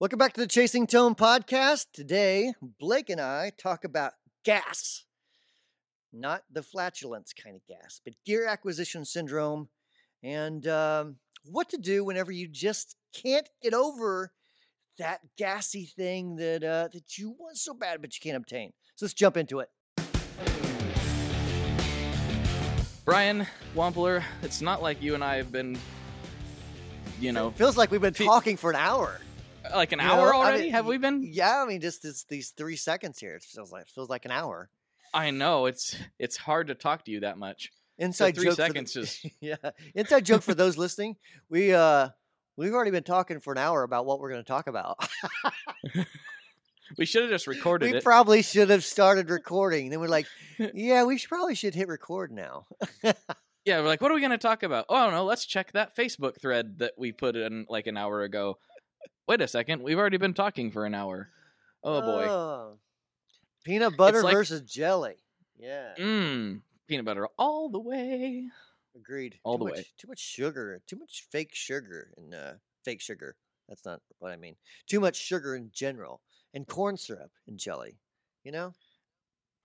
Welcome back to the Chasing Tone podcast. Today, Blake and I talk about gas. Not the flatulence kind of gas, but gear acquisition syndrome and um, what to do whenever you just can't get over that gassy thing that uh, that you want so bad but you can't obtain. So let's jump into it. Brian Wampler, it's not like you and I have been, you know, It feels like we've been talking for an hour. Like an you hour know? I already. mean, have we been? Yeah, I mean, just this, these three seconds here. It feels like feels like an hour. I know it's it's hard to talk to you that much. Inside three joke. for the- seconds just- yeah. Inside joke for those listening. We uh we've already been talking for an hour about what we're going to talk about. We should have just recorded we it. probably should have started recording. Then we're like, yeah, we should probably should hit record now. yeah, we're like, what are we going to talk about? Oh, I don't know. Let's check that Facebook thread that we put in like an hour ago. Wait a second, we've already been talking for an hour. Oh boy. Oh. Peanut butter like- versus jelly. Yeah. Mmm, peanut butter all the way. Agreed. all too the much, way. Too much sugar. Too much fake sugar and uh, fake sugar. That's not what I mean. Too much sugar in general and corn syrup and jelly. You know?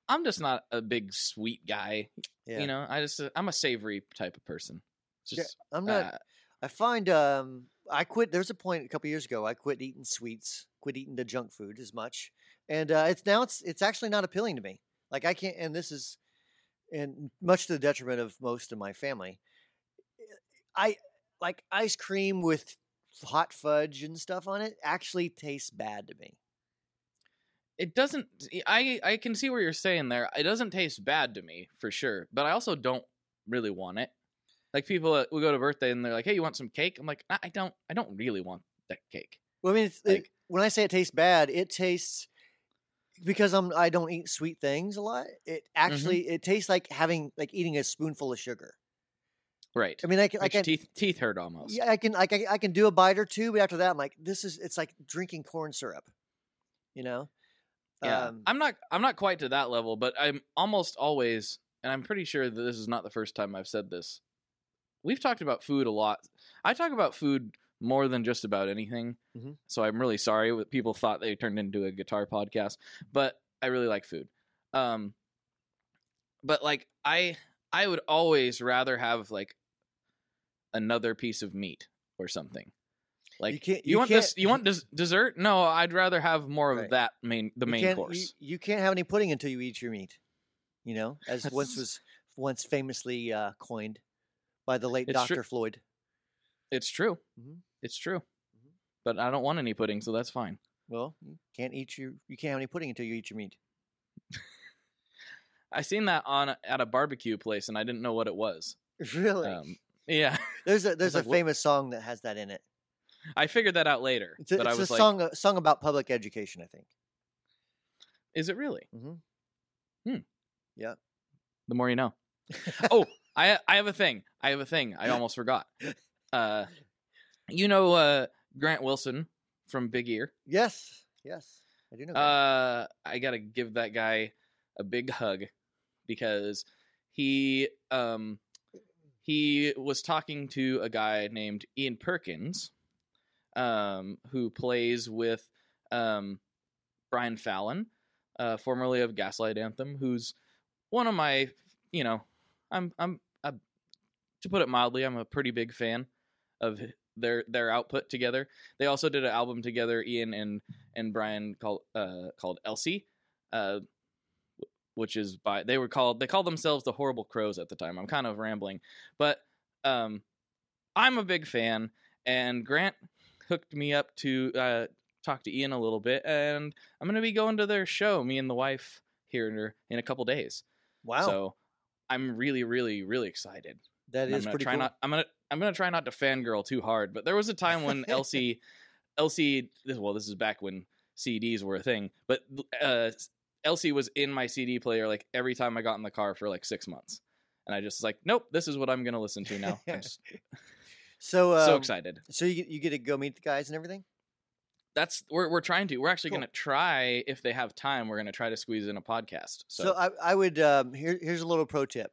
I'm just not a big sweet guy. Yeah. You know, I just I'm a savory type of person. Yeah, Just I'm not. uh, I find um I quit. There's a point a couple years ago. I quit eating sweets. Quit eating the junk food as much, and uh, it's now it's it's actually not appealing to me. Like I can't. And this is, and much to the detriment of most of my family. I like ice cream with hot fudge and stuff on it. Actually, tastes bad to me. it doesn't i i can see where you're saying there it doesn't taste bad to me for sure but i also don't really want it like people that will go to birthday and they're like hey you want some cake i'm like i I don't i don't really want that cake Well, I mean, it's, it- when I say it tastes bad, it tastes because I'm I don't eat sweet things a lot. It actually it tastes like having like eating a spoonful of sugar. right I mean, I can, I can teeth teeth hurt almost yeah, I can like I, I can do a bite or two, but after that, I'm like, this is it's like drinking corn syrup. You know? yeah Um, i'm not i'm not quite to that level but i'm almost always and i'm pretty sure that this is not the first time i've said this we've talked about food a lot i talk about food more than just about anything Mhm. so i'm really sorry that people thought they turned into a guitar podcast but i really like food um but like i i would always rather have like another piece of meat or something like can't- you, you want this can't- you want des- dessert no i'd rather have more of Right. that main the you main course You, you can't have any pudding until you eat your meat. You know, as once was once famously uh, coined by the late It's Dr. Floyd. It's true. Mhm. It's true. Mhm. But I don't want any pudding, so that's fine. Well, you can't eat your you can't have any pudding until you eat your meat. I seen that on a- at a barbecue place, and I didn't know what it was. Really? Um, yeah, there's a there's a like, what- famous song that has that in it. I figured that out later. It's a, but I it's a like, song a song about public education, I think. "Is it really?" Mm-hmm. yeah The more you know. oh, I I have a thing. I have a thing. I almost forgot. Uh, you know uh, Grant Wilson from Big Ear. Yes, yes, I do know. Uh, I gotta give that guy a big hug because he um he was talking to a guy named Ian Perkins, um, who plays with um Brian Fallon, uh, formerly of Gaslight Anthem, who's one of my you know I'm I'm to put it mildly I'm a pretty big fan of their their output together. They also did an album together, Ian and and Brian called uh called Elsie, uh, which is by they were called they called themselves the Horrible Crows at the time. I'm kind of rambling, but um, I'm a big fan, and Grant hooked me up to uh, talk to Ian a little bit, and I'm gonna be going to their show, me and the wife here in, in a couple days. wow, So I'm really, really, really excited. That is pretty try cool. not. I'm gonna. I'm gonna try not to fangirl too hard. But there was a time when Elsie Elsie well, this is back when CDs were a thing. But uh, Elsie was in my CD player like every time I got in the car for like six months, and I just was like, nope, this is what I'm gonna listen to now. Just so um, so excited. So you get, you get to go meet the guys and everything. That's we're we're trying to. We're actually Cool. gonna try if they have time. We're gonna try to squeeze in a podcast. So, So, I, I would um, here here's a little pro tip.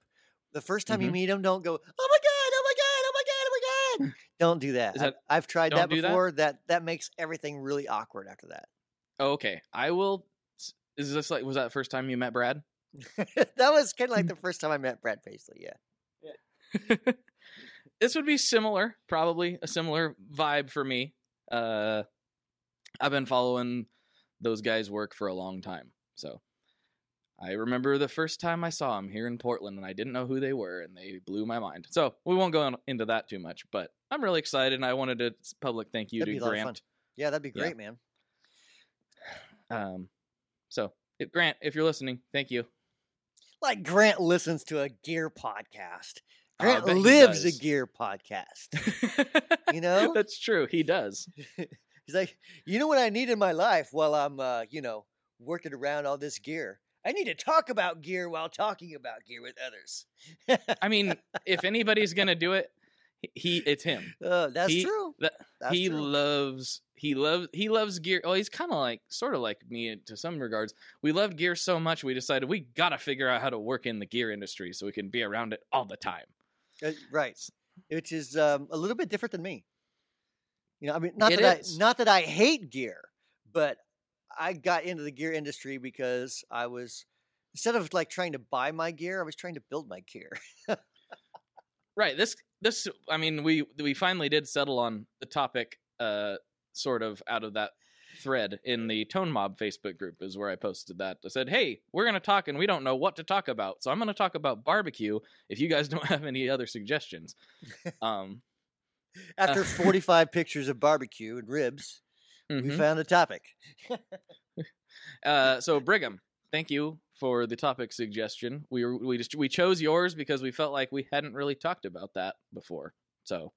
The first time you Mhm. meet them, don't go, oh my god, oh my god, oh my god, oh my god. Don't do that. That- I've tried that do that? before. That? that makes everything really awkward after that. Oh, okay, I will. Is this like was that the first time you met Brad? that was kind of like the first time I met Brad Paisley. Yeah. this would be similar, probably a similar vibe for me. Uh, I've been following those guys' work for a long time, so I remember the first time I saw them here in Portland, and I didn't know who they were, and they blew my mind. So we won't go on- into that too much, but I'm really excited, and I wanted to public thank you That'd to be a lot of fun. Grant. Yeah, that'd be Yeah. great, man. Um, so if Grant, if you're listening, thank you. Like Grant listens to a gear podcast. Oh, Grant lives a gear podcast. You know? that's true. He does. He's like, you know what I need in my life while I'm, uh, you know, working around all this gear. I need to talk about gear while talking about gear with others. I mean, if anybody's gonna do it, he it's him. Uh, that's He- true. that- That's he true. loves he loves he loves gear. Well, he's kind of like sort of like me to some regards. We love gear so much we decided we gotta figure out how to work in the gear industry so we can be around it all the time. Uh, right, which is um, a little bit different than me. You know, I mean, not It that is. I not that I hate gear, but I got into the gear industry because I was instead of like trying to buy my gear, I was trying to build my gear. Right. This this I mean we we finally did settle on the topic uh sort of out of that thread in the Tone Mob Facebook group is where I posted that. I said, "Hey, we're going to talk and we don't know what to talk about. So I'm going to talk about barbecue if you guys don't have any other suggestions." Um After 45 pictures of barbecue and ribs, we mhm. found a topic. Uh, so Brigham, thank you for the topic suggestion. We we just we chose yours because we felt like we hadn't really talked about that before. So,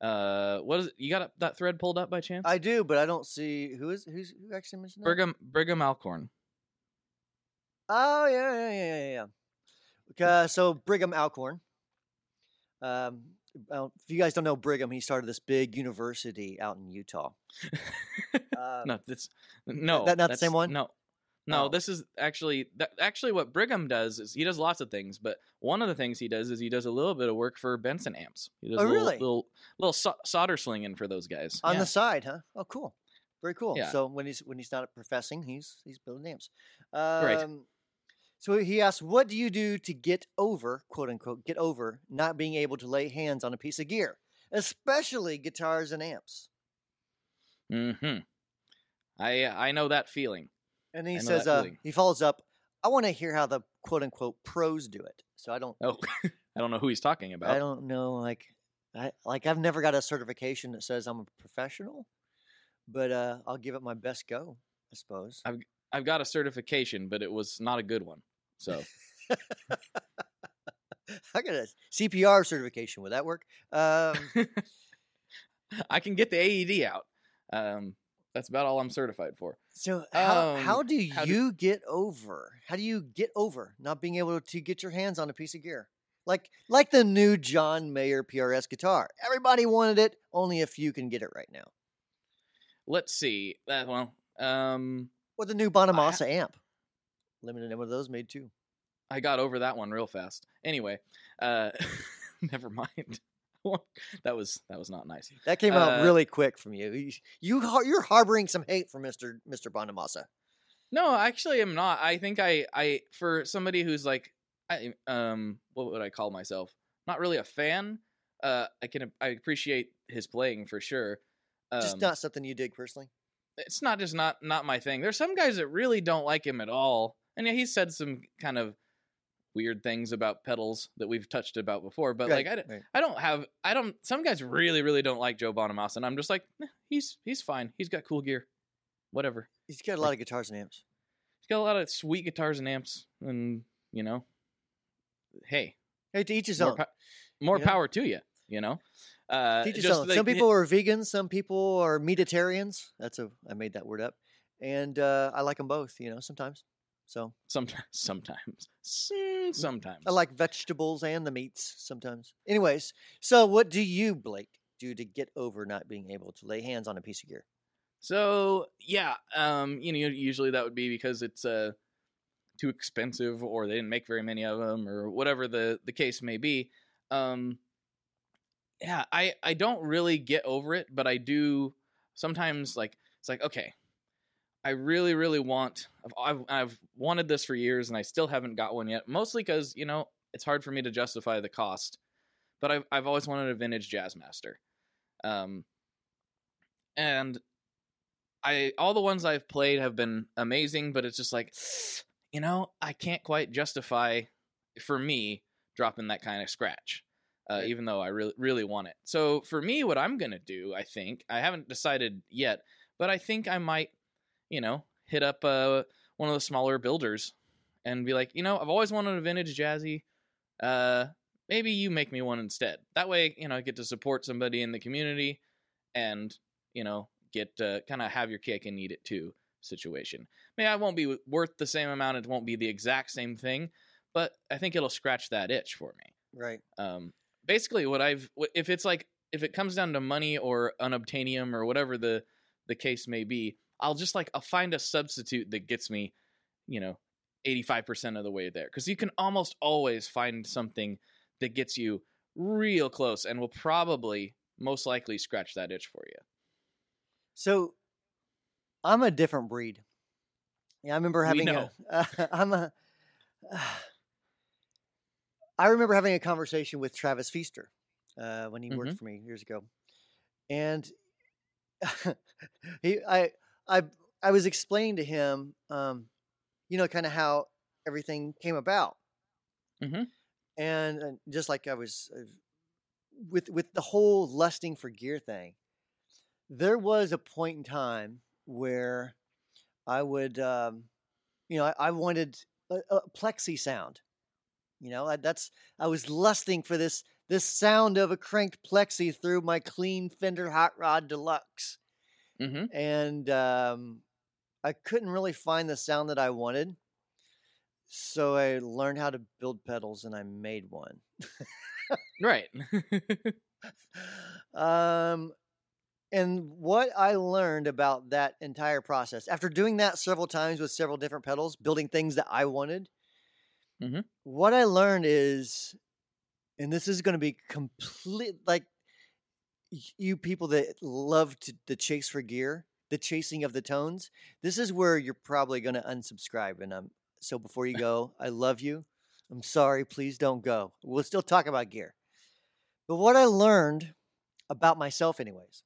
uh, what is it? You got that thread pulled up by chance? I do, but I don't see who is who's who actually mentioned that. Brigham Brigham Alcorn. Oh yeah, yeah, yeah, yeah, yeah. Uh, so Brigham Alcorn. Um, well, if you guys don't know Brigham, he started this big university out in Utah. Uh, no, that's no. that not the same one? No, no. Oh. This is actually that, actually what Brigham does is he does lots of things, but one of the things he does is he does a little bit of work for Benson amps. He does Oh, a little, really? little little so- solder slinging for those guys on Yeah. the side, huh? Oh, cool. Very cool. Yeah. So when he's when he's not professing, he's he's building amps. Right. So he asks, "What do you do to get over, quote unquote, get over not being able to lay hands on a piece of gear, especially guitars and amps?" Mm-hmm. I I know that feeling. And he says, uh, he follows up, "I want to hear how the quote unquote pros do it." So I don't, Oh, I don't know who he's talking about. I don't know, like, I like I've never got a certification that says I'm a professional, but uh, I'll give it my best go, I suppose. I've I've got a certification, but it was not a good one. So I got a CPR certification. Would that work? Um, I can get the AED out. Um, that's about all I'm certified for. so how, Um, how do how do- you get over? How do you get over not being able to get your hands on a piece of gear? Like like the new John Mayer PRS guitar. Everybody wanted it. Only a few can get it right now. Let's see. Uh, well, um, Or the new Bonamassa amp. Limited number of those made too. I got over that one real fast. Anyway, uh, never mind. that was that was not nice. That came out Uh, really quick from you. You, you har- you're harboring some hate for Mister Mister Bonamassa. No, actually, I'm not. I think I, I, for somebody who's like, I, um, what would I call myself? Not really a fan. Uh, I can, I appreciate his playing for sure. Um, Just not something you dig personally. it's not just not not my thing. There's some guys that really don't like him at all, and yeah, he said some kind of weird things about pedals that we've touched about before. But like, I, don't- right. I don't have, I don't. Some guys really, really don't like Joe Bonamassa, and I'm just like, "Eh, he's he's fine. He's got cool gear, whatever. he's got a lot of guitars and amps. He's got a lot of sweet guitars and amps, and you know, hey, Hey, to each his more, own. po- more know? power to you. You know, uh, To each his just own. like- some people are vegans. Some people are meatitarians. That's a I made that word up, and uh, I like them both. You know, sometimes. So sometimes, sometimes, sometimes. I like vegetables and the meats sometimes. Anyways, so what do you, Blake, do to get over not being able to lay hands on a piece of gear? So yeah, um, you know, usually that would be because it's uh too expensive, or they didn't make very many of them, or whatever the the case may be. Um, yeah, I I don't really get over it, but I do sometimes like it's like okay, I really really want I've I've wanted this for years and I still haven't got one yet. Mostly because you know it's hard for me to justify the cost, but I've I've always wanted a vintage Jazzmaster, um, and I all the ones I've played have been amazing, but it's just like you know I can't quite justify for me dropping that kind of scratch uh, even though I really really want it. So for me, what I'm gonna do, I think I haven't decided yet, but I think I might, you know, hit up uh, one of the smaller builders and be like, you know, I've always wanted a vintage jazzy. Uh, maybe you make me one instead. That way, you know, I get to support somebody in the community, and you know, get uh, kind of have your cake and eat it too situation. Maybe I won't be worth the same amount. It won't be the exact same thing, but I think it'll scratch that itch for me. Right. Um, basically what I've if it's like if it comes down to money or unobtainium or whatever the the case may be, I'll just like I'll find a substitute that gets me, you know, 85% of the way there cuz you can almost always find something that gets you real close and will probably most likely scratch that itch for you. So I'm a different breed. Yeah, I remember having a uh, I'm a uh, I remember having a conversation with Travis Feaster uh, when he worked mm-hmm. for me years ago, and he, I, I, I was explaining to him, um, you know, kind of how everything came about, mm-hmm. and, and, just like I was uh, with with the whole lusting for gear thing, there was a point in time where I would, um, you know, I, I wanted a, a plexi sound. You know, I, that's I was lusting for this this sound of a cranked plexi through my clean Fender Hot Rod Deluxe, mm-hmm. and um, I couldn't really find the sound that I wanted. So I learned how to build pedals, and I made one. right. um, and what I learned about that entire process after doing that several times with several different pedals, building things that I wanted, Mm-hmm. What I learned is, and this is going to be complete like you people that love to, the chase for gear, the chasing of the tones. This is where you're probably going to unsubscribe. And I'm so before you go, I love you. I'm sorry. Please don't go. We'll still talk about gear. But what I learned about myself, anyways,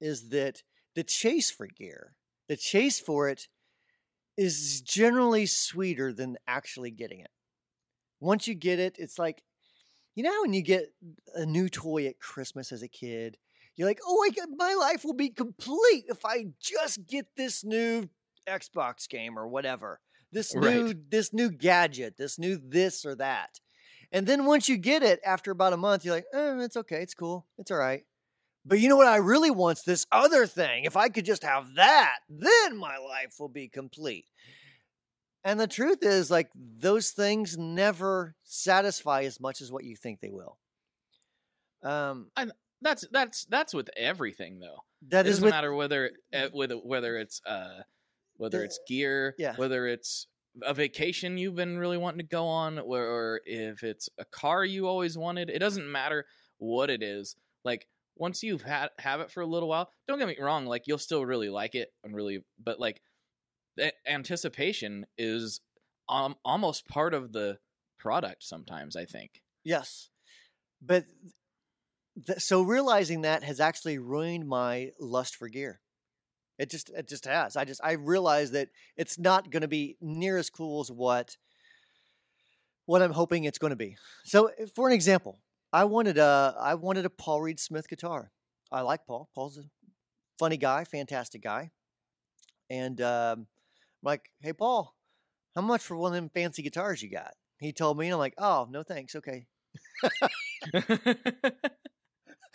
is that the chase for gear, the chase for it is generally sweeter than actually getting it. Once you get it, it's like, you know, when you get a new toy at Christmas as a kid, you're like, oh, I, my life will be complete if I just get this new Xbox game or whatever. This new this new gadget, this new this or that. And then once you get it after about a month, you're like, eh, it's okay, it's cool, it's all right. But you know what I really want's this other thing. If I could just have that, then my life will be complete. And the truth is, like, those things never satisfy as much as what you think they will. Um, and that's that's that's with everything, though. That it doesn't with, matter whether eh, whether whether it's uh whether the, it's gear, yeah. whether it's a vacation you've been really wanting to go on, or if it's a car you always wanted. It doesn't matter what it is. Like once you've had have it for a little while, don't get me wrong, like you'll still really like it and really, but like anticipation is um, almost part of the product. Sometimes I think. Yes, but th- so realizing that has actually ruined my lust for gear. It just it just has. I just I realize that it's not going to be near as cool as what what I'm hoping it's going to be. So, for an example, I wanted a I wanted a Paul Reed Smith guitar. I like Paul. Paul's a funny guy, fantastic guy. And um, like, hey Paul, how much for one of them fancy guitars you got? He told me, and I'm like, oh no thanks, okay.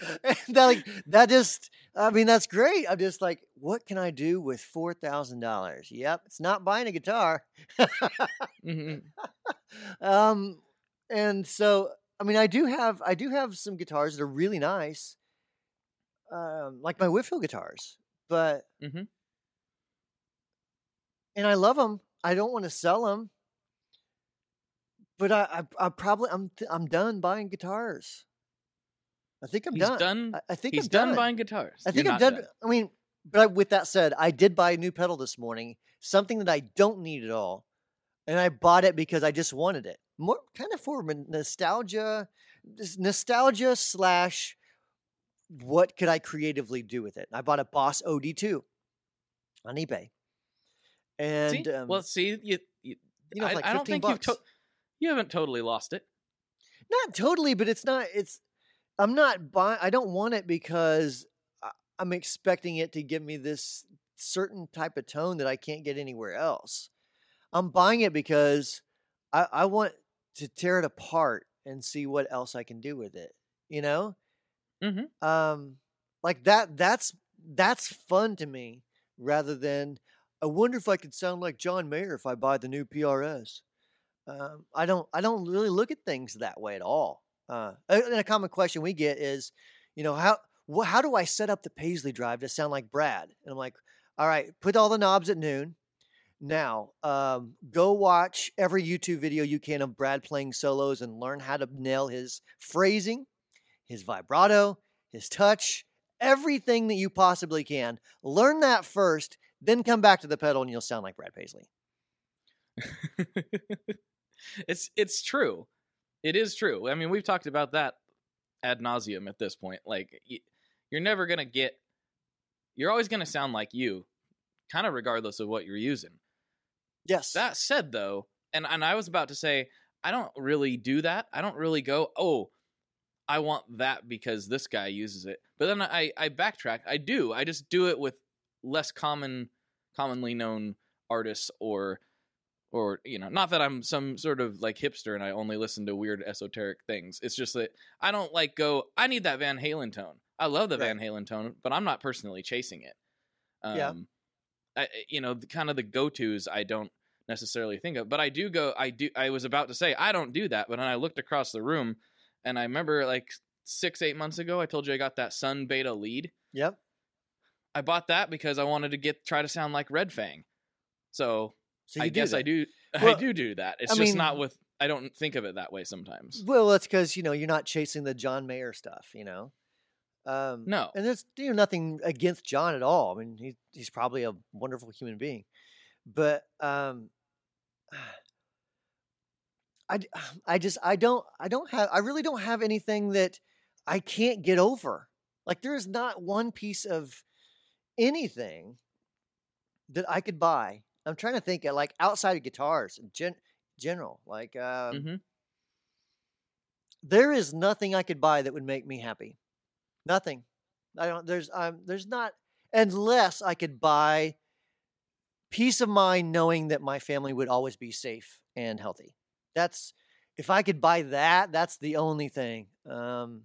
that like that just I mean that's great. I'm just like, what can I do with four thousand dollars? Yep, it's not buying a guitar. mm-hmm. Um, and so I mean, I do have I do have some guitars that are really nice, um, like my Whitfield guitars, but mm-hmm. And I love them. I don't want to sell them, but I, I, I probably I'm I'm done buying guitars. I think I'm He's done. done. I, I think He's I'm done, done. buying guitars. I think You're I'm not done. I mean, but I, with that said, I did buy a new pedal this morning, something that I don't need at all, and I bought it because I just wanted it. More kind of for nostalgia, nostalgia slash what could I creatively do with it? I bought a Boss OD2 on eBay, and See? um, well, see, you, you, you know, I, like I don't think bucks. you've to- you haven't totally lost it. not totally, but it's not. It's I'm not buying. I don't want it because I- I'm expecting it to give me this certain type of tone that I can't get anywhere else. I'm buying it because I, I want to tear it apart and see what else I can do with it. You know, Mhm. um, like that. That's that's fun to me rather than. I wonder if I could sound like John Mayer if I buy the new PRS. Um, I don't. I don't really look at things that way at all. Uh, and a common question we get is, you know, how wh- how do I set up the Paisley drive to sound like Brad? And I'm like, all right, put all the knobs at noon. Now, um, go watch every YouTube video you can of Brad playing solos and learn how to nail his phrasing, his vibrato, his touch, everything that you possibly can. Learn that first, then come back to the pedal, and you'll sound like Brad Paisley. it's it's true. It is true. I mean, we've talked about that ad nauseum at this point. Like, you're never gonna get. You're always gonna sound like you, kind of regardless of what you're using. Yes. That said, though, and and I was about to say, I don't really do that. I don't really go, oh, I want that because this guy uses it. But then I I backtrack. I do. I just do it with less common, commonly known artists or or you know not that i'm some sort of like hipster and i only listen to weird esoteric things it's just that i don't like go i need that van halen tone i love the Right. van halen tone but i'm not personally chasing it um Yeah. I, you know the, kind of the go-to's i don't necessarily think of but i do go i do i was about to say i don't do that but then i looked across the room and i remember like six eight months ago i told you i got that Sunn Beta Lead Yep. I bought that because i wanted to get try to sound like red fang so So I guess I that. do. I do do that. It's I just mean- not with. I don't think of it that way sometimes. Well, that's because you know you're not chasing the John Mayer stuff, you know. Um, No. and there's you know nothing against John at all. I mean, he, he's probably a wonderful human being, but um, I I just I don't I don't have I really don't have anything that I can't get over. Like there is not one piece of anything that I could buy. I'm trying to think of like outside of guitars in gen- general, like um, hmm there is nothing I could buy that would make me happy. Nothing. I don't. There's. Um. There's not unless I could buy peace of mind knowing that my family would always be safe and healthy. That's if I could buy that. That's the only thing. Um.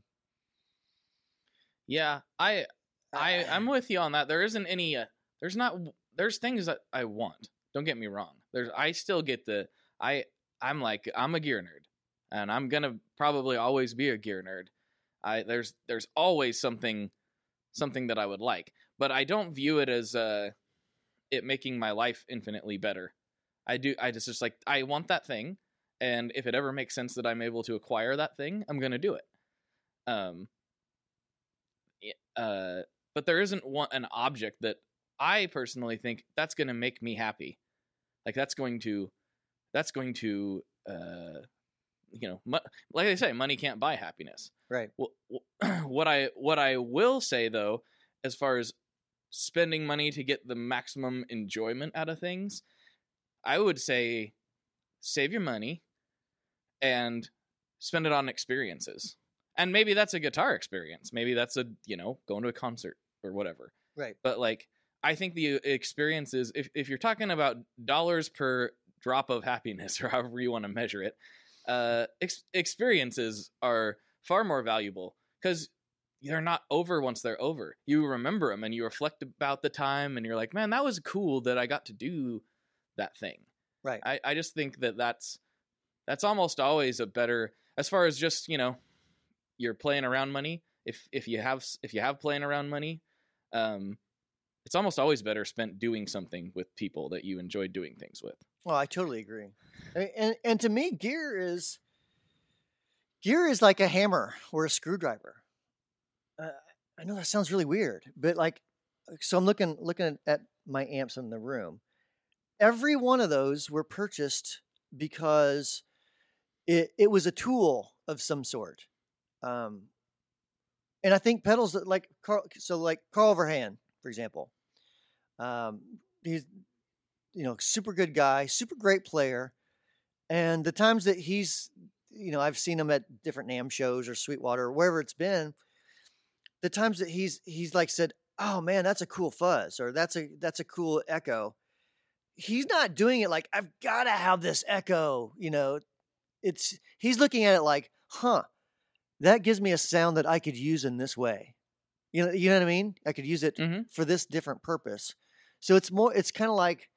Yeah, I, I, I'm with you on that. There isn't any. Uh, there's not. There's things that I want. Don't get me wrong. There's. I still get the. I. I'm like. I'm a gear nerd, and I'm gonna probably always be a gear nerd. I. There's. There's always something. Something that I would like, but I don't view it as uh, it making my life infinitely better. I do. I just just like. I want that thing, and if it ever makes sense that I'm able to acquire that thing, I'm gonna do it. Um. Uh, but there isn't one an object that I personally think that's going to make me happy. Like that's going to, that's going to, uh, you know, mo- like I say, money can't buy happiness. Right. Wh- What I what I will say though, as far as spending money to get the maximum enjoyment out of things, I would say save your money and spend it on experiences. And maybe that's a guitar experience. Maybe that's a, you know, going to a concert or whatever. Right. But like I think the experiences if if you're talking about dollars per drop of happiness or however you want to measure it, uh ex- experiences are far more valuable cuz they're not over once they're over. You remember them and you reflect about the time and you're like, "Man, that was cool that I got to do that thing." Right. I, I just think that that's that's almost always a better as far as just you know you're playing around money if if you have if you have playing around money um it's almost always better spent doing something with people that you enjoy doing things with Well, I totally agree. And and to me, gear is gear is like a hammer or a screwdriver. uh, I know that sounds really weird, but like, so I'm looking looking at my amps in the room. Every one of those were purchased because it it was a tool of some sort. Um, and I think pedals that like Carl, so like Carl Verheyen, for example. Um, he's you know super good guy, super great player, and the times that he's you know I've seen him at different NAMM shows or Sweetwater or wherever it's been. The times that he's he's like said, "Oh man, that's a cool fuzz," or "That's a that's a cool echo." He's not doing it like I've got to have this echo. You know, it's he's looking at it like, "Huh, that gives me a sound that I could use in this way." You know, you know what I mean? I could use it Mhm. for this different purpose. So it's more. It's kind of like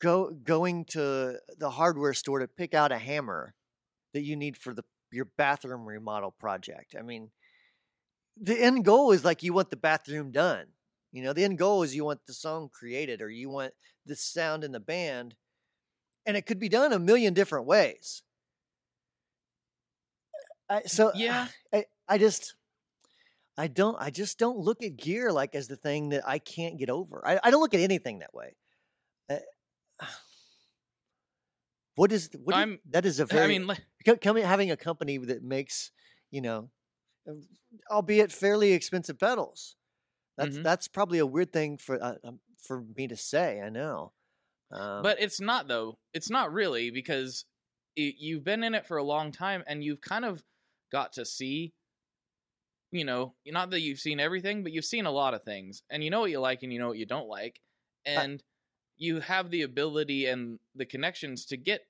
go going to the hardware store to pick out a hammer that you need for the your bathroom remodel project. I mean, the end goal is like you want the bathroom done. You know, the end goal is you want the song created or you want the sound in the band. And it could be done a million different ways. I, so Yeah. I, I just I don't I just don't look at gear like as the thing that I can't get over. I, I don't look at anything that way. Uh, what is what I'm, you, that is a very I mean, like, coming having a company that makes you know uh, albeit fairly expensive pedals that's Mhm. that's probably a weird thing for uh, um, for me to say i know um, but it's not though. It's not really because it, you've been in it for a long time and you've kind of got to see. You know, not that you've seen everything, but you've seen a lot of things, and you know what you like and you know what you don't like, and you have the ability and the connections to get.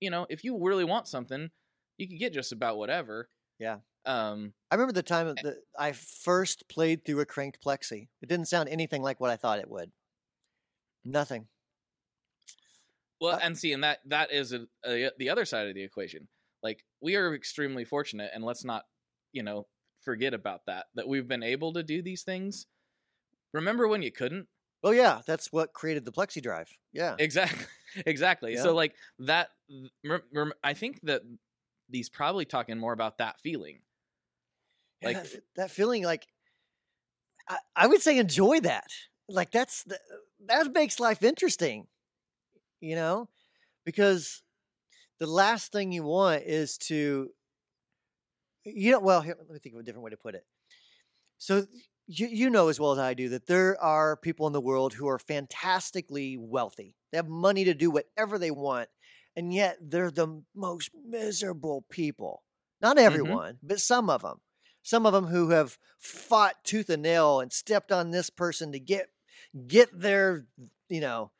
You know, if you really want something, you can get just about whatever. Yeah. Um. i remember the time that i first played through a cranked plexi it didn't sound anything like what i thought it would nothing Well, Uh, and see, and that that is a, a, the other side of the equation. Like we are extremely fortunate, and let's not, you know, forget about that. That we've been able to do these things. Remember when you couldn't? oh yeah that's what created the plexi drive yeah Exactly, exactly. Yeah. So like that. I think that he's probably talking more about that feeling. Yeah, like, that, that feeling like I, I would say enjoy that like that's the, that makes life interesting you know because the last thing you want is to you know well here, let me think of a different way to put it. So you, you know as well as i do that there are people in the world who are fantastically wealthy. They have money to do whatever they want and yet they're the most miserable people. Not mm-hmm. everyone but some of them some of them who have fought tooth and nail and stepped on this person to get get their you know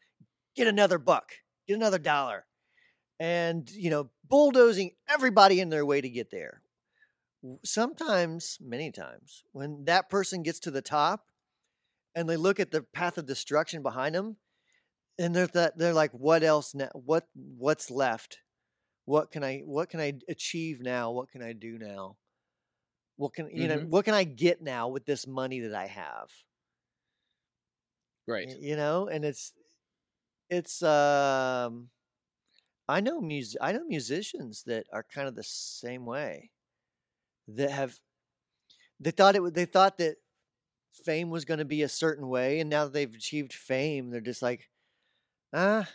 get another buck get another dollar and you know bulldozing everybody in their way to get there. Sometimes many times when that person gets to the top and they look at the path of destruction behind them and they're that they're like what else now what what's left? What can i what can i achieve now? What can i do now? What can you know Mhm. what can i get now with this money that i have? Right. you know and it's it's um i know mus- i know musicians that are kind of the same way that have they thought it would they thought that fame was going to be a certain way and now that they've achieved fame they're just like ah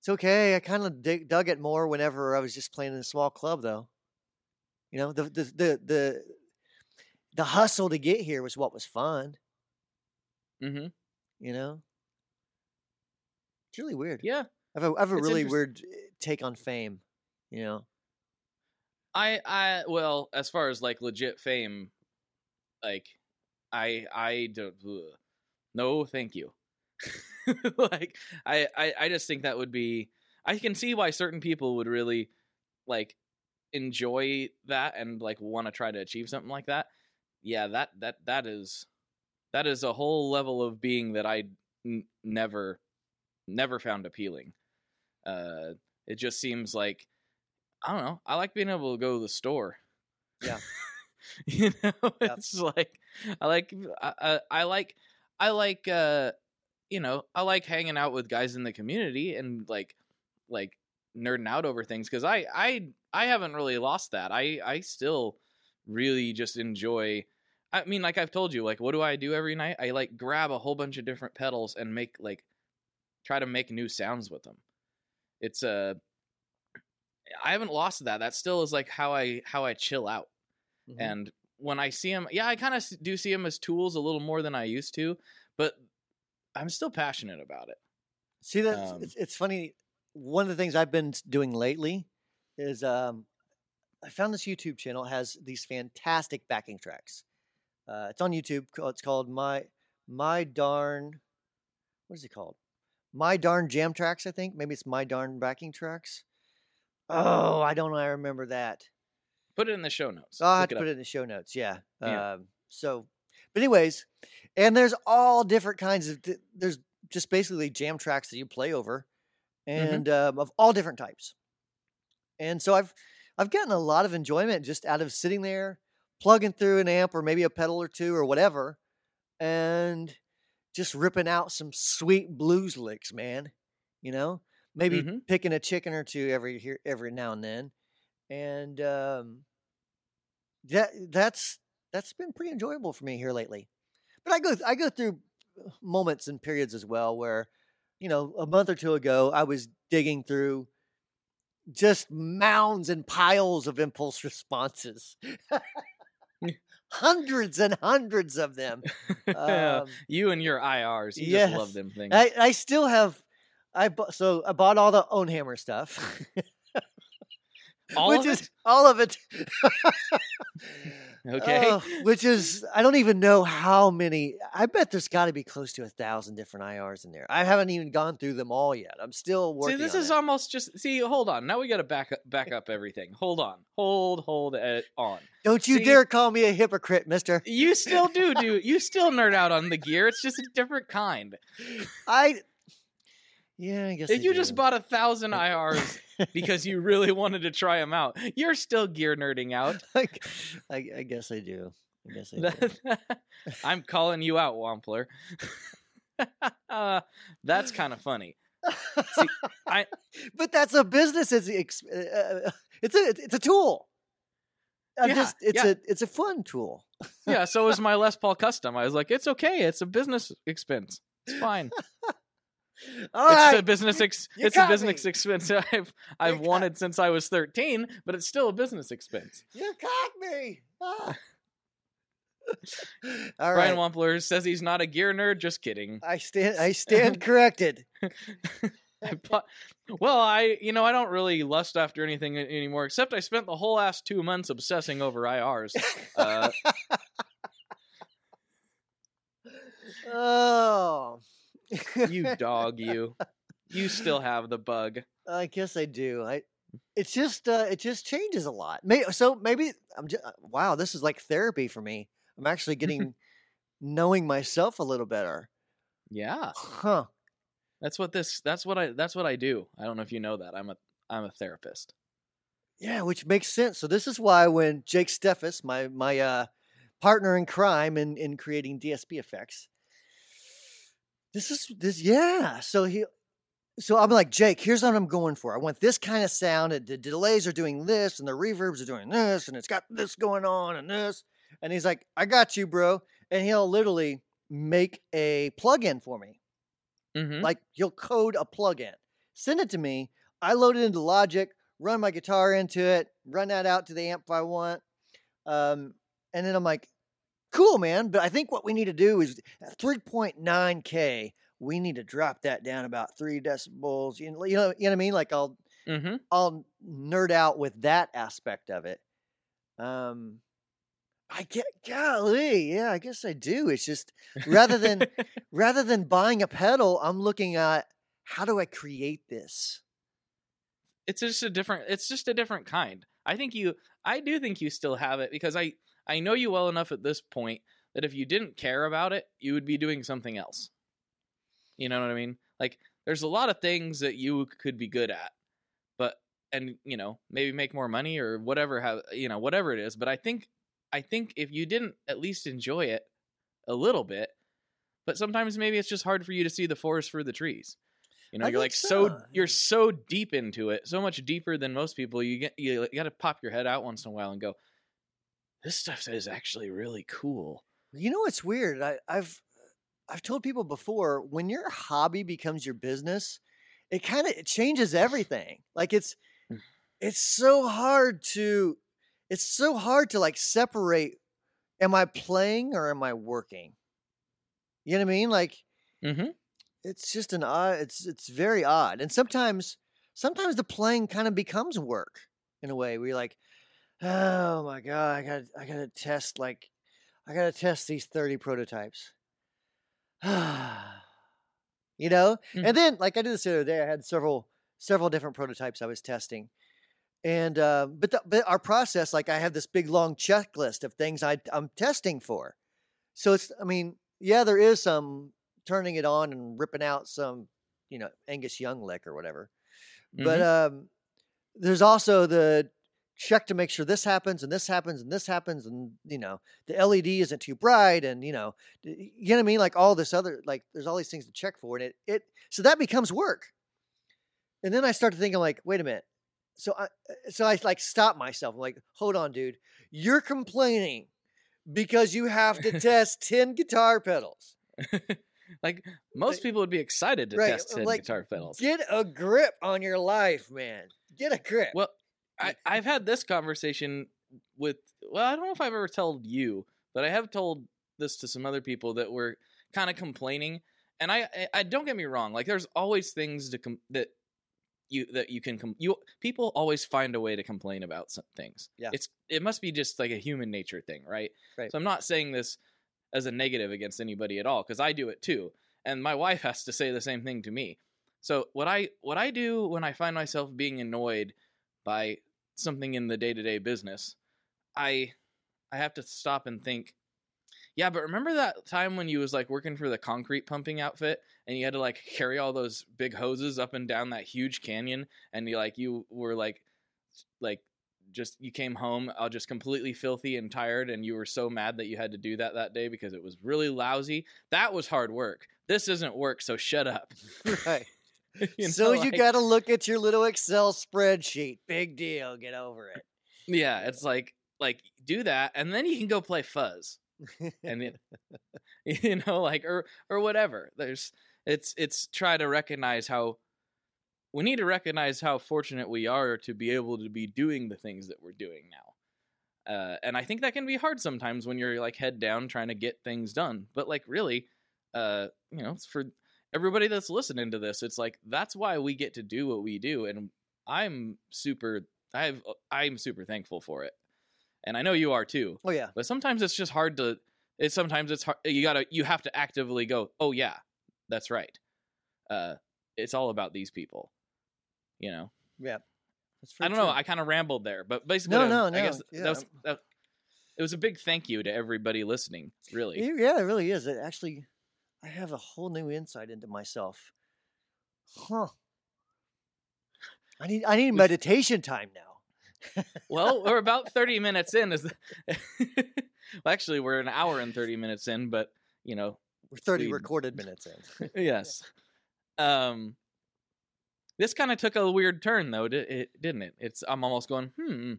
it's okay i kind of dig, dug it more whenever i was just playing in a small club though you know the the the the, the hustle to get here was what was fun Mm-hmm. you know it's really weird Yeah. I have a, I have a really weird uh, take on fame you know I I well, as far as like legit fame, like I I don't ugh. no, thank you. like I, I I just think that would be I can see why certain people would really like enjoy that and like want to try to achieve something like that. Yeah, that that that is that is a whole level of being that I n- never never found appealing. Uh it just seems like I don't know. I like being able to go to the store. Yeah. you know, Yep. it's like I like I, I, I like I like uh you know I like hanging out with guys in the community and like like nerding out over things because I I I haven't really lost that. I I still really just enjoy I mean, like I've told you, like what do I do every night? I like grab a whole bunch of different pedals and make like try to make new sounds with them. It's a uh, I haven't lost that. That still is like how I how I chill out. Mhm. And when I see them, yeah, I kind of do see them as tools a little more than I used to, but I'm still passionate about it. See that Um, it's, it's funny. One of the things I've been doing lately is um, I found this YouTube channel it has these fantastic backing tracks. Uh, it's on YouTube. It's called my my darn. What is it called? My darn jam tracks. I think maybe it's my darn backing tracks. Oh, I don't know. I remember that. Put it in the show notes. I'll have to put it in the show notes. Yeah. Yeah. Um, so, but anyways, and there's all different kinds of. There's just basically jam tracks that you play over, Mm-hmm. and um, of all different types. And so I've I've gotten a lot of enjoyment just out of sitting there, plugging through an amp or maybe a pedal or two or whatever, and just ripping out some sweet blues licks, man. You know, maybe Mhm. picking a chicken or two every here every now and then, and um, that that's that's been pretty enjoyable for me here lately. But I go I go through uh, moments and periods as well where, you know, a month or two ago I was digging through just mounds and piles of impulse responses. Hundreds and hundreds of them. Um, you and your IRs, you just love them things. I, I still have I bu- so I bought all the OwnHammer stuff. All which of is it? all of it. Okay. Oh, which is I don't even know how many. I bet there's got to be close to a thousand different IRs in there. I haven't even gone through them all yet. I'm still working. See, this is it. almost just. See, hold on. Now we got to back up, back up everything. Hold on. Hold, hold it on. Don't you see- dare call me a hypocrite, Mister. You still do, do. You still nerd out on the gear. It's just a different kind. I. Yeah, I guess. If you just bought a thousand IRs because you really wanted to try them out, you're still gear nerding out. I, I, I guess I do. I guess I do. I'm calling you out, Wampler. uh, that's kind of funny. See, I- but that's a business. It's uh, uh, it's a it's a tool. I'm Yeah, just it's yeah. a it's a fun tool. Yeah, so is my Les Paul Custom. I was like, it's okay. It's a business expense. It's fine. All it's right, a business ex- you it's a business me. expense I've I've got- wanted since I was 13, but it's still a business expense. you caught me. Ah. All Brian right, Wampler says he's not a gear nerd. Just kidding. I stand I stand corrected. I bought- well, I you know I don't really lust after anything anymore except I spent the whole last two months obsessing over IRs. Uh, oh, you dog, you. You still have the bug. I guess I do. I. It's just uh, it just changes a lot. May, so maybe I'm just wow. This is like therapy for me. I'm actually getting knowing myself a little better. Yeah, Huh. that's what this. That's what I. That's what I do. I don't know if you know that. I'm a. I'm a therapist. Yeah, which makes sense. So this is why when Jake Steffes, my my uh, partner in crime in in creating DSP effects, this is this yeah. So he, so I'm like Jake. Here's what I'm going for. I want this kind of sound. And the delays are doing this, and the reverbs are doing this, and it's got this going on and this. And he's like, I got you, bro. And he'll literally make a plugin for me. Mm-hmm. Like you'll code a plugin, send it to me. I load it into Logic, run my guitar into it, run that out to the amp if I want. Um, and then I'm like, cool, man. But I think what we need to do is 3.9K, we need to drop that down about three decibels. You know, you know, you know what I mean? Like I'll Mm-hmm. I'll nerd out with that aspect of it. Um, I get golly, yeah, I guess I do. It's just rather than rather than buying a pedal, I'm looking at how do I create this? it's just a different it's just a different kind i think you i do think you still have it because i i know you well enough at this point that if you didn't care about it you would be doing something else. You know what i mean? Like there's a lot of things that you could be good at but and you know maybe make more money or whatever have you know whatever it is but i think i think if you didn't at least enjoy it a little bit but sometimes maybe it's just hard for you to see the forest for the trees. You know I you're like so so, you're so deep into it so much deeper than most people you get you, got to pop your head out once in a while and go this stuff is actually really cool. You know what's weird? I, I've I've told people before when your hobby becomes your business, it kind of it changes everything. Like it's Mm. it's so hard to it's so hard to like separate am I playing or am I working? You know what I mean? Like Mm-hmm. it's just an odd it's it's very odd. And sometimes sometimes the playing kind of becomes work in a way where you're like, oh my god, I got I gotta test like I gotta test these 30 prototypes. you know? Mm. And then like I did this the other day, I had several several different prototypes I was testing. And uh, but the, but our process, like I have this big long checklist of things I I'm testing for. So it's I mean, yeah, there is some turning it on and ripping out some, you know, Angus Young lick or whatever. But um there's also the check to make sure this happens and this happens and this happens and you know the LED isn't too bright and you know you know what I mean like all this other like there's all these things to check for and it it so that becomes work. And then I start to think i'm like wait a minute. So I so I like stop myself. I'm like hold on dude. You're complaining because you have to test 10 guitar pedals. like most people would be excited to Right, test uh, 10 like, guitar pedals. Get a grip on your life, man. Get a grip. Well, I, I've had this conversation with. Well, I don't know if I've ever told you, but I have told this to some other people that were kind of complaining. And I, I, I don't get me wrong. Like, there's always things to com- that you that you can com- you people always find a way to complain about some things. Yeah. it's it must be just like a human nature thing, right? Right. So I'm not saying this as a negative against anybody at all because I do it too, and my wife has to say the same thing to me. So what I what I do when I find myself being annoyed by something in the day-to-day business, I I have to stop and think, yeah, but remember that time when you was like working for the concrete pumping outfit and you had to like carry all those big hoses up and down that huge canyon and you like you were like like just you came home all just completely filthy and tired and you were so mad that you had to do that that day because it was really lousy. That was hard work. This isn't work, so shut up. right. You so know, you like- got to look at your little Excel spreadsheet. Big deal. Get over it. Yeah, it's like like do that and then you can go play fuzz. And it, you know like or or whatever. There's it's it's try to recognize how we need to recognize how fortunate we are to be able to be doing the things that we're doing now. Uh, and I think that can be hard sometimes when you're like head down trying to get things done. But like really, uh, you know, it's for everybody that's listening to this, it's like that's why we get to do what we do, and I'm super, I've, I'm super thankful for it, and I know you are too. oh yeah. But sometimes it's just hard to. It's sometimes it's hard. You gotta, you have to actively go. Oh yeah, that's right. Uh, it's all about these people. You know. Yeah. I don't know. I kind of rambled there, but basically, No, what no, I- no, guess yeah. that was, that, it was a big thank you to everybody listening. Really, Yeah, it really is. It actually, I have a whole new insight into myself. Huh. I need I need meditation time now. well, we're about thirty minutes in. Is the... well, actually, we're an hour and thirty minutes in, but you know, We're 30 We- recorded minutes in. yes. Um, this kind of took a weird turn, though, didn't it? It's I'm almost going, hmm.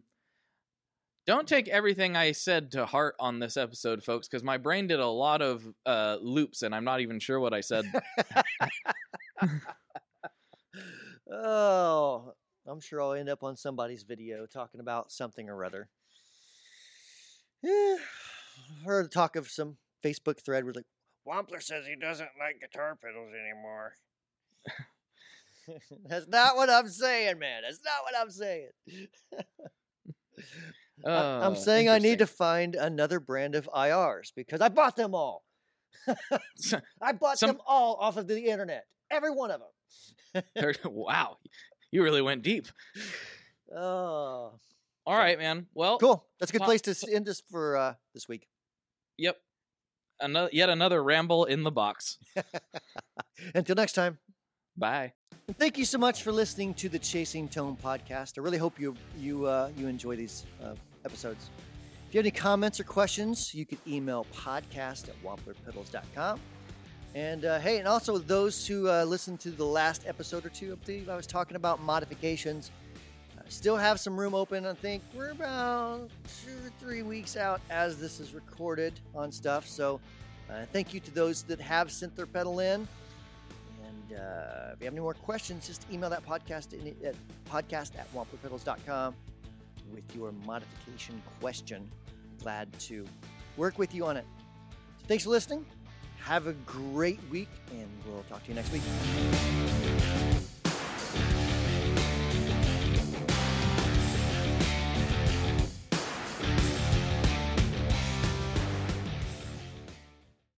Don't take everything I said to heart on this episode, folks, because my brain did a lot of uh, loops, and I'm not even sure what I said. oh, I'm sure I'll end up on somebody's video talking about something or other. Yeah, heard talk of some Facebook thread where like Wampler says he doesn't like guitar pedals anymore. That's not what I'm saying, man. That's not what I'm saying. I- I'm Oh, saying I need to find another brand of IRs because I bought them all. I bought Some- them all off of the internet. Every one of them. wow, you really went deep. Oh, All right, man. Well, cool. That's a good Well, place to end this for uh, this week. yep. Another yet another ramble in the box. Until next time. Bye. Thank you so much for listening to the Chasing Tone podcast. I really hope you you uh, you enjoy these uh, episodes. If you have any comments or questions, you can email podcast at wamplerpedals.com. And uh, hey, and also those who uh, listened to the last episode or two, I believe I was talking about modifications. Uh, still have some room open. I think we're about two or three weeks out as this is recorded on stuff. So uh, thank you to those that have sent their pedal in. And uh, if you have any more questions, just email that podcast in, at podcast at wamplerpedals.com with your modification question. Glad to work with you on it. Thanks for listening. Have a great week, and we'll talk to you next week.